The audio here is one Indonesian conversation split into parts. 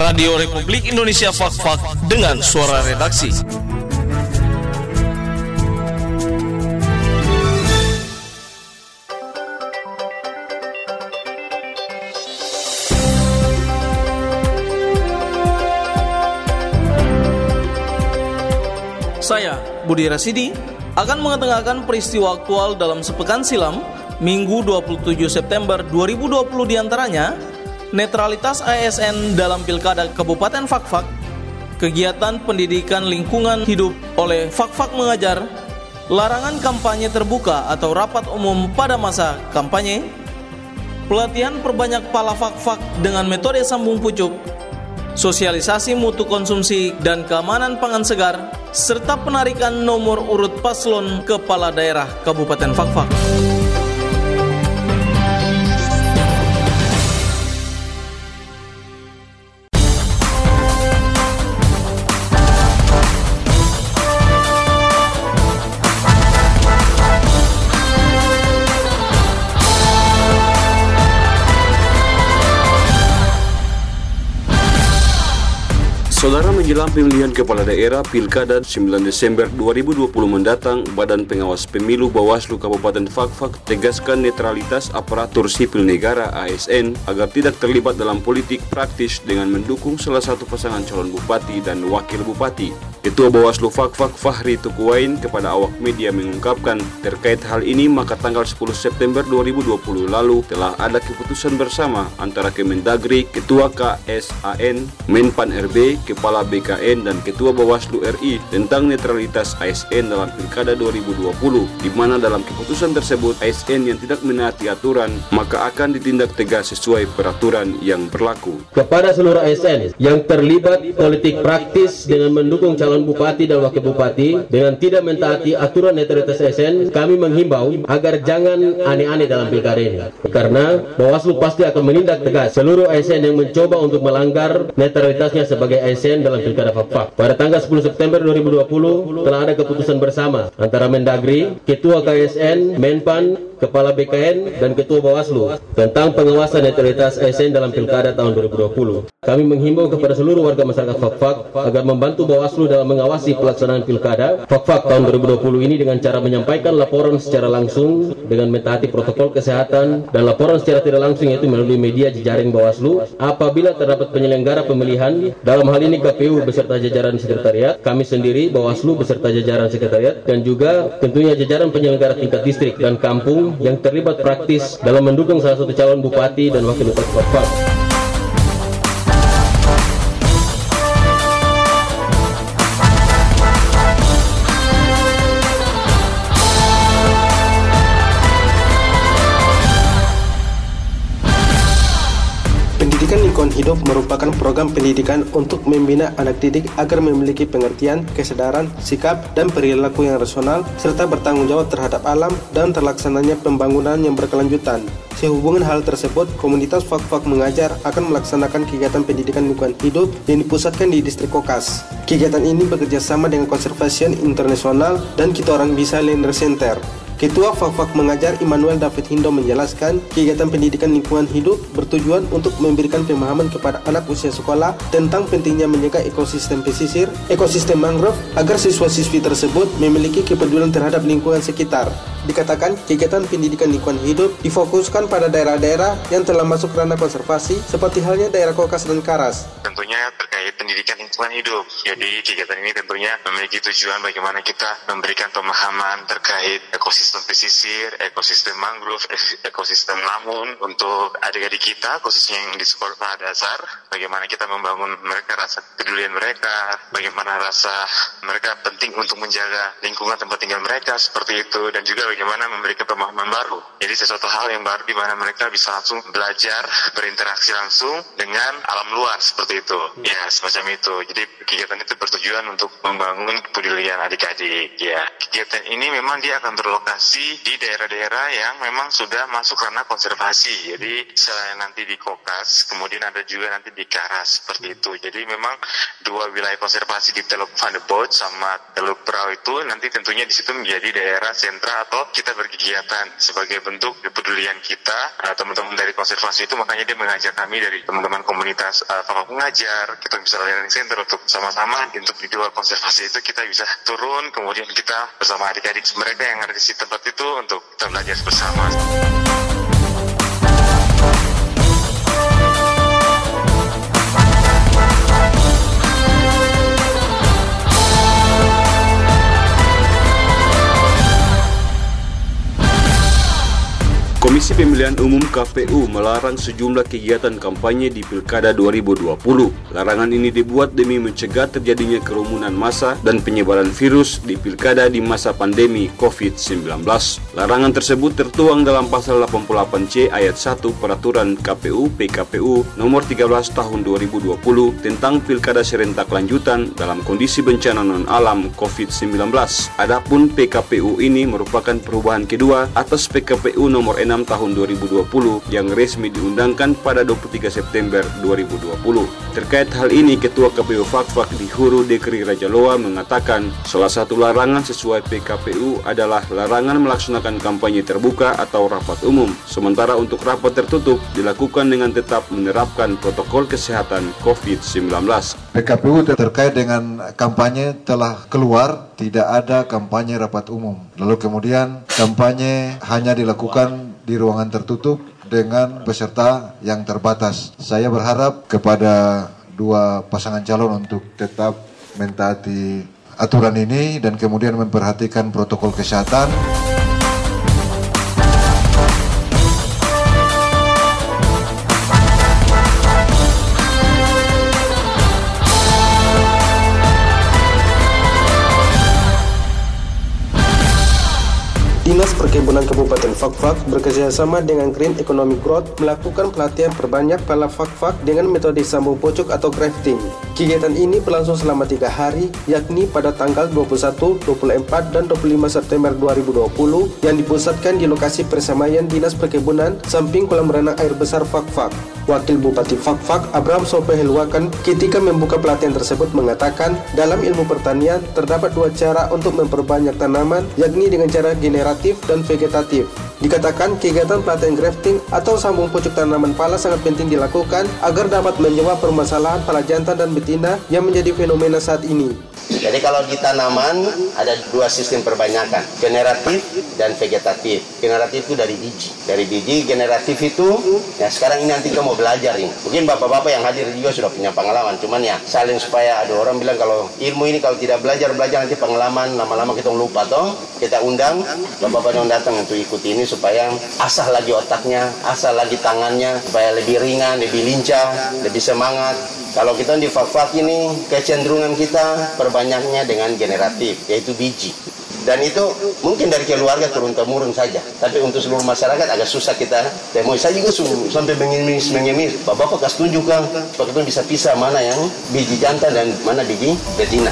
Radio Republik Indonesia Fak-Fak dengan suara redaksi. Saya, Budi Rasidi, akan mengetengahkan peristiwa aktual dalam sepekan silam, Minggu 27 September 2020 di antaranya, netralitas ASN dalam Pilkada Kabupaten Fakfak, kegiatan pendidikan lingkungan hidup oleh Fakfak Mengajar, larangan kampanye terbuka atau rapat umum pada masa kampanye, pelatihan perbanyak pala Fakfak dengan metode sambung pucuk, sosialisasi mutu konsumsi dan keamanan pangan segar, serta penarikan nomor urut paslon kepala daerah Kabupaten Fakfak. Saudara menjelang pemilihan kepala daerah Pilkada 9 Desember 2020 mendatang, Badan Pengawas Pemilu Bawaslu Kabupaten Fakfak tegaskan netralitas aparatur sipil negara ASN agar tidak terlibat dalam politik praktis dengan mendukung salah satu pasangan calon bupati dan wakil bupati. Ketua Bawaslu Fakfak Fahri Tukuwain kepada awak media mengungkapkan terkait hal ini maka tanggal 10 September 2020 lalu telah ada keputusan bersama antara Kemendagri, Ketua KSAN, Menpan RB, Kepala BKN dan Ketua Bawaslu RI tentang netralitas ASN dalam Pilkada 2020 di mana dalam keputusan tersebut ASN yang tidak menaati aturan maka akan ditindak tegas sesuai peraturan yang berlaku. Kepada seluruh ASN yang terlibat politik praktis dengan mendukung calon calon bupati dan wakil bupati dengan tidak mentaati aturan netralitas ASN, kami menghimbau agar jangan aneh-aneh dalam pilkada ini. Karena Bawaslu pasti akan menindak tegas seluruh ASN yang mencoba untuk melanggar netralitasnya sebagai ASN dalam pilkada Fakfak. Pada tanggal 10 September 2020 telah ada keputusan bersama antara Mendagri, Ketua KSN, Menpan, Kepala BKN dan Ketua Bawaslu tentang pengawasan netralitas ASN dalam Pilkada tahun 2020. Kami menghimbau kepada seluruh warga masyarakat Fakfak agar membantu Bawaslu dalam mengawasi pelaksanaan Pilkada Fakfak tahun 2020 ini dengan cara menyampaikan laporan secara langsung dengan mentaati protokol kesehatan dan laporan secara tidak langsung yaitu melalui media jejaring Bawaslu apabila terdapat penyelenggara pemilihan dalam hal ini KPU beserta jajaran sekretariat, kami sendiri Bawaslu beserta jajaran sekretariat dan juga tentunya jajaran penyelenggara tingkat distrik dan kampung yang terlibat praktis dalam mendukung salah satu calon bupati dan wakil bupati Papua. Hidup merupakan program pendidikan untuk membina anak didik agar memiliki pengertian, kesadaran, sikap, dan perilaku yang rasional, serta bertanggung jawab terhadap alam dan terlaksananya pembangunan yang berkelanjutan. Sehubungan hal tersebut, komunitas Fak-Fak Mengajar akan melaksanakan kegiatan pendidikan lingkungan hidup yang dipusatkan di distrik Kokas. Kegiatan ini bekerja sama dengan Conservation International dan Kita Orang Bisa Lender Center. Ketua Fak-Fak Mengajar Immanuel David Hindo menjelaskan, kegiatan pendidikan lingkungan hidup bertujuan untuk memberikan pemahaman kepada anak usia sekolah tentang pentingnya menjaga ekosistem pesisir, ekosistem mangrove, agar siswa-siswi tersebut memiliki kepedulian terhadap lingkungan sekitar. Dikatakan, kegiatan pendidikan lingkungan hidup difokuskan pada daerah-daerah yang telah masuk ranah konservasi, seperti halnya daerah Kokas dan Karas. Terkait pendidikan lingkungan hidup. Jadi kegiatan ini tentunya memiliki tujuan bagaimana kita memberikan pemahaman terkait ekosistem ekosistem pesisir, ekosistem mangrove, ekosistem lamun untuk adik-adik kita khususnya yang di sekolah dasar, bagaimana kita membangun mereka rasa kepedulian mereka, bagaimana rasa mereka penting untuk menjaga lingkungan tempat tinggal mereka seperti itu dan juga bagaimana memberikan pemahaman baru. Jadi sesuatu hal yang baru di mana mereka bisa langsung belajar berinteraksi langsung dengan alam luar seperti itu. Ya, semacam itu. Jadi kegiatan itu bertujuan untuk membangun kepedulian adik-adik. Ya, kegiatan ini memang dia akan berlokasi di daerah-daerah yang memang sudah masuk ranah konservasi. Jadi selain nanti di Kokas, kemudian ada juga nanti di Karas seperti itu. Jadi memang dua wilayah konservasi di Teluk Van sama Teluk Prau itu nanti tentunya di situ menjadi daerah sentra atau kita berkegiatan sebagai bentuk kepedulian kita uh, teman-teman dari konservasi itu makanya dia mengajak kami dari teman-teman komunitas uh, pengajar kita bisa learning center untuk sama-sama untuk di dua konservasi itu kita bisa turun kemudian kita bersama adik-adik mereka yang ada di tempat itu untuk kita belajar bersama. Pemilihan Umum KPU melarang sejumlah kegiatan kampanye di Pilkada 2020. Larangan ini dibuat demi mencegah terjadinya kerumunan massa dan penyebaran virus di Pilkada di masa pandemi COVID-19. Larangan tersebut tertuang dalam pasal 88C ayat 1 Peraturan KPU PKPU nomor 13 tahun 2020 tentang Pilkada serentak lanjutan dalam kondisi bencana non alam COVID-19. Adapun PKPU ini merupakan perubahan kedua atas PKPU nomor 6 tahun 2020 yang resmi diundangkan pada 23 September 2020. Terkait hal ini, Ketua KPU Fakfak di Huru Dekri Raja Loa mengatakan salah satu larangan sesuai PKPU adalah larangan melaksanakan kampanye terbuka atau rapat umum. Sementara untuk rapat tertutup dilakukan dengan tetap menerapkan protokol kesehatan COVID-19. PKPU terkait dengan kampanye telah keluar tidak ada kampanye rapat umum. Lalu kemudian kampanye hanya dilakukan di ruangan tertutup dengan peserta yang terbatas. Saya berharap kepada dua pasangan calon untuk tetap mentaati aturan ini dan kemudian memperhatikan protokol kesehatan. Perkebunan Kabupaten Fakfak bekerjasama dengan Green Economic Growth melakukan pelatihan perbanyak pala Fakfak dengan metode sambung pocok atau grafting. Kegiatan ini berlangsung selama tiga hari, yakni pada tanggal 21, 24, dan 25 September 2020 yang dipusatkan di lokasi persemaian Dinas Perkebunan samping kolam renang air besar Fakfak. Wakil Bupati Fakfak Abraham Sopehelwakan ketika membuka pelatihan tersebut mengatakan dalam ilmu pertanian terdapat dua cara untuk memperbanyak tanaman, yakni dengan cara generatif dan vegetatif. Dikatakan kegiatan pelatihan grafting atau sambung pucuk tanaman pala sangat penting dilakukan agar dapat menjawab permasalahan pala jantan dan betina yang menjadi fenomena saat ini. Jadi kalau di tanaman ada dua sistem perbanyakan, generatif dan vegetatif. Generatif itu dari biji. Dari biji generatif itu ya sekarang ini nanti kamu belajar ini. Mungkin bapak-bapak yang hadir juga sudah punya pengalaman, cuman ya saling supaya ada orang bilang kalau ilmu ini kalau tidak belajar belajar nanti pengalaman lama-lama kita lupa toh. Kita undang bapak-bapak yang datang untuk ikuti ini supaya asah lagi otaknya, asah lagi tangannya supaya lebih ringan, lebih lincah, lebih semangat. Kalau kita di fak-fak ini kecenderungan kita perbanyaknya dengan generatif yaitu biji. Dan itu mungkin dari keluarga turun temurun saja. Tapi untuk seluruh masyarakat agak susah kita temui. Saya juga sampai mengemis mengemis. Bapak bapak setuju kan? Bapak itu bisa pisah mana yang biji jantan dan mana biji betina.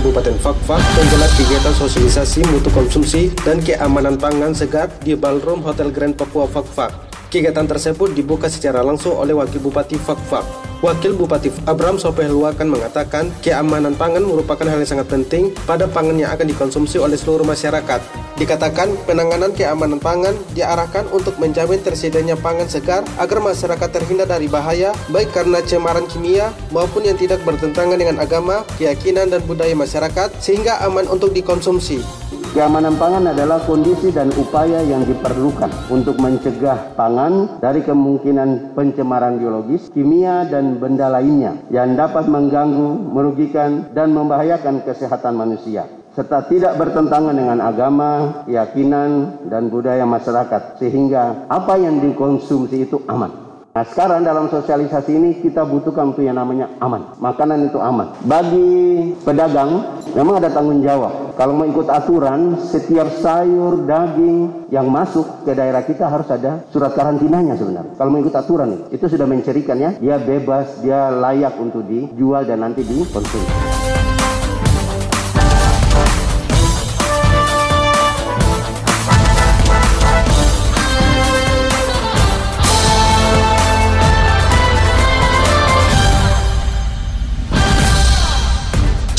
Kabupaten Fakfak menggelar kegiatan sosialisasi mutu konsumsi dan keamanan pangan segar di Ballroom Hotel Grand Papua Fakfak. Kegiatan tersebut dibuka secara langsung oleh Wakil Bupati Fakfak. Wakil Bupati Abraham Sopehluakan mengatakan keamanan pangan merupakan hal yang sangat penting pada pangan yang akan dikonsumsi oleh seluruh masyarakat. Dikatakan penanganan keamanan pangan diarahkan untuk menjamin tersedianya pangan segar agar masyarakat terhindar dari bahaya baik karena cemaran kimia maupun yang tidak bertentangan dengan agama, keyakinan dan budaya masyarakat sehingga aman untuk dikonsumsi. Keamanan pangan adalah kondisi dan upaya yang diperlukan untuk mencegah pangan dari kemungkinan pencemaran biologis, kimia, dan benda lainnya yang dapat mengganggu, merugikan, dan membahayakan kesehatan manusia serta tidak bertentangan dengan agama, keyakinan, dan budaya masyarakat sehingga apa yang dikonsumsi itu aman. Nah sekarang dalam sosialisasi ini kita butuhkan untuk yang namanya aman. Makanan itu aman. Bagi pedagang memang ada tanggung jawab. Kalau mau ikut aturan, setiap sayur, daging yang masuk ke daerah kita harus ada surat karantinanya sebenarnya. Kalau mau ikut aturan itu, itu sudah mencerikan ya, dia bebas, dia layak untuk dijual dan nanti dikonsumsi.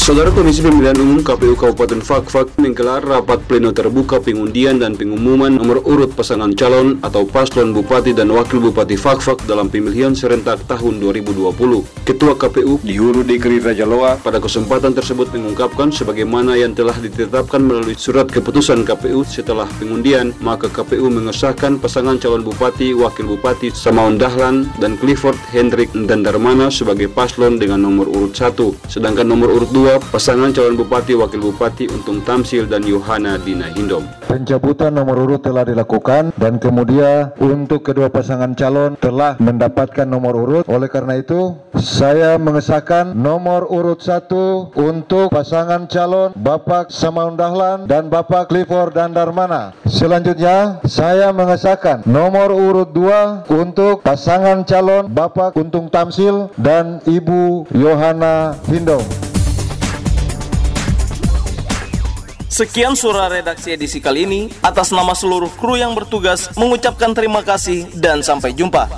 Saudara Komisi Pemilihan Umum KPU Kabupaten Fakfak menggelar rapat pleno terbuka pengundian dan pengumuman nomor urut pasangan calon atau paslon Bupati dan Wakil Bupati Fakfak dalam pemilihan serentak tahun 2020. Ketua KPU di Hulu Dikri Raja Loa pada kesempatan tersebut mengungkapkan sebagaimana yang telah ditetapkan melalui surat keputusan KPU setelah pengundian, maka KPU mengesahkan pasangan calon Bupati, Wakil Bupati Samaun Dahlan dan Clifford Hendrik dan Darmana sebagai paslon dengan nomor urut 1, sedangkan nomor urut 2 pasangan calon bupati wakil bupati Untung Tamsil dan Yohana Dina Hindom. Pencabutan nomor urut telah dilakukan dan kemudian untuk kedua pasangan calon telah mendapatkan nomor urut. Oleh karena itu, saya mengesahkan nomor urut satu untuk pasangan calon Bapak Samaun Dahlan dan Bapak Clifford dan Darmana. Selanjutnya, saya mengesahkan nomor urut dua untuk pasangan calon Bapak Untung Tamsil dan Ibu Yohana Hindom. Sekian surah redaksi edisi kali ini. Atas nama seluruh kru yang bertugas, mengucapkan terima kasih dan sampai jumpa.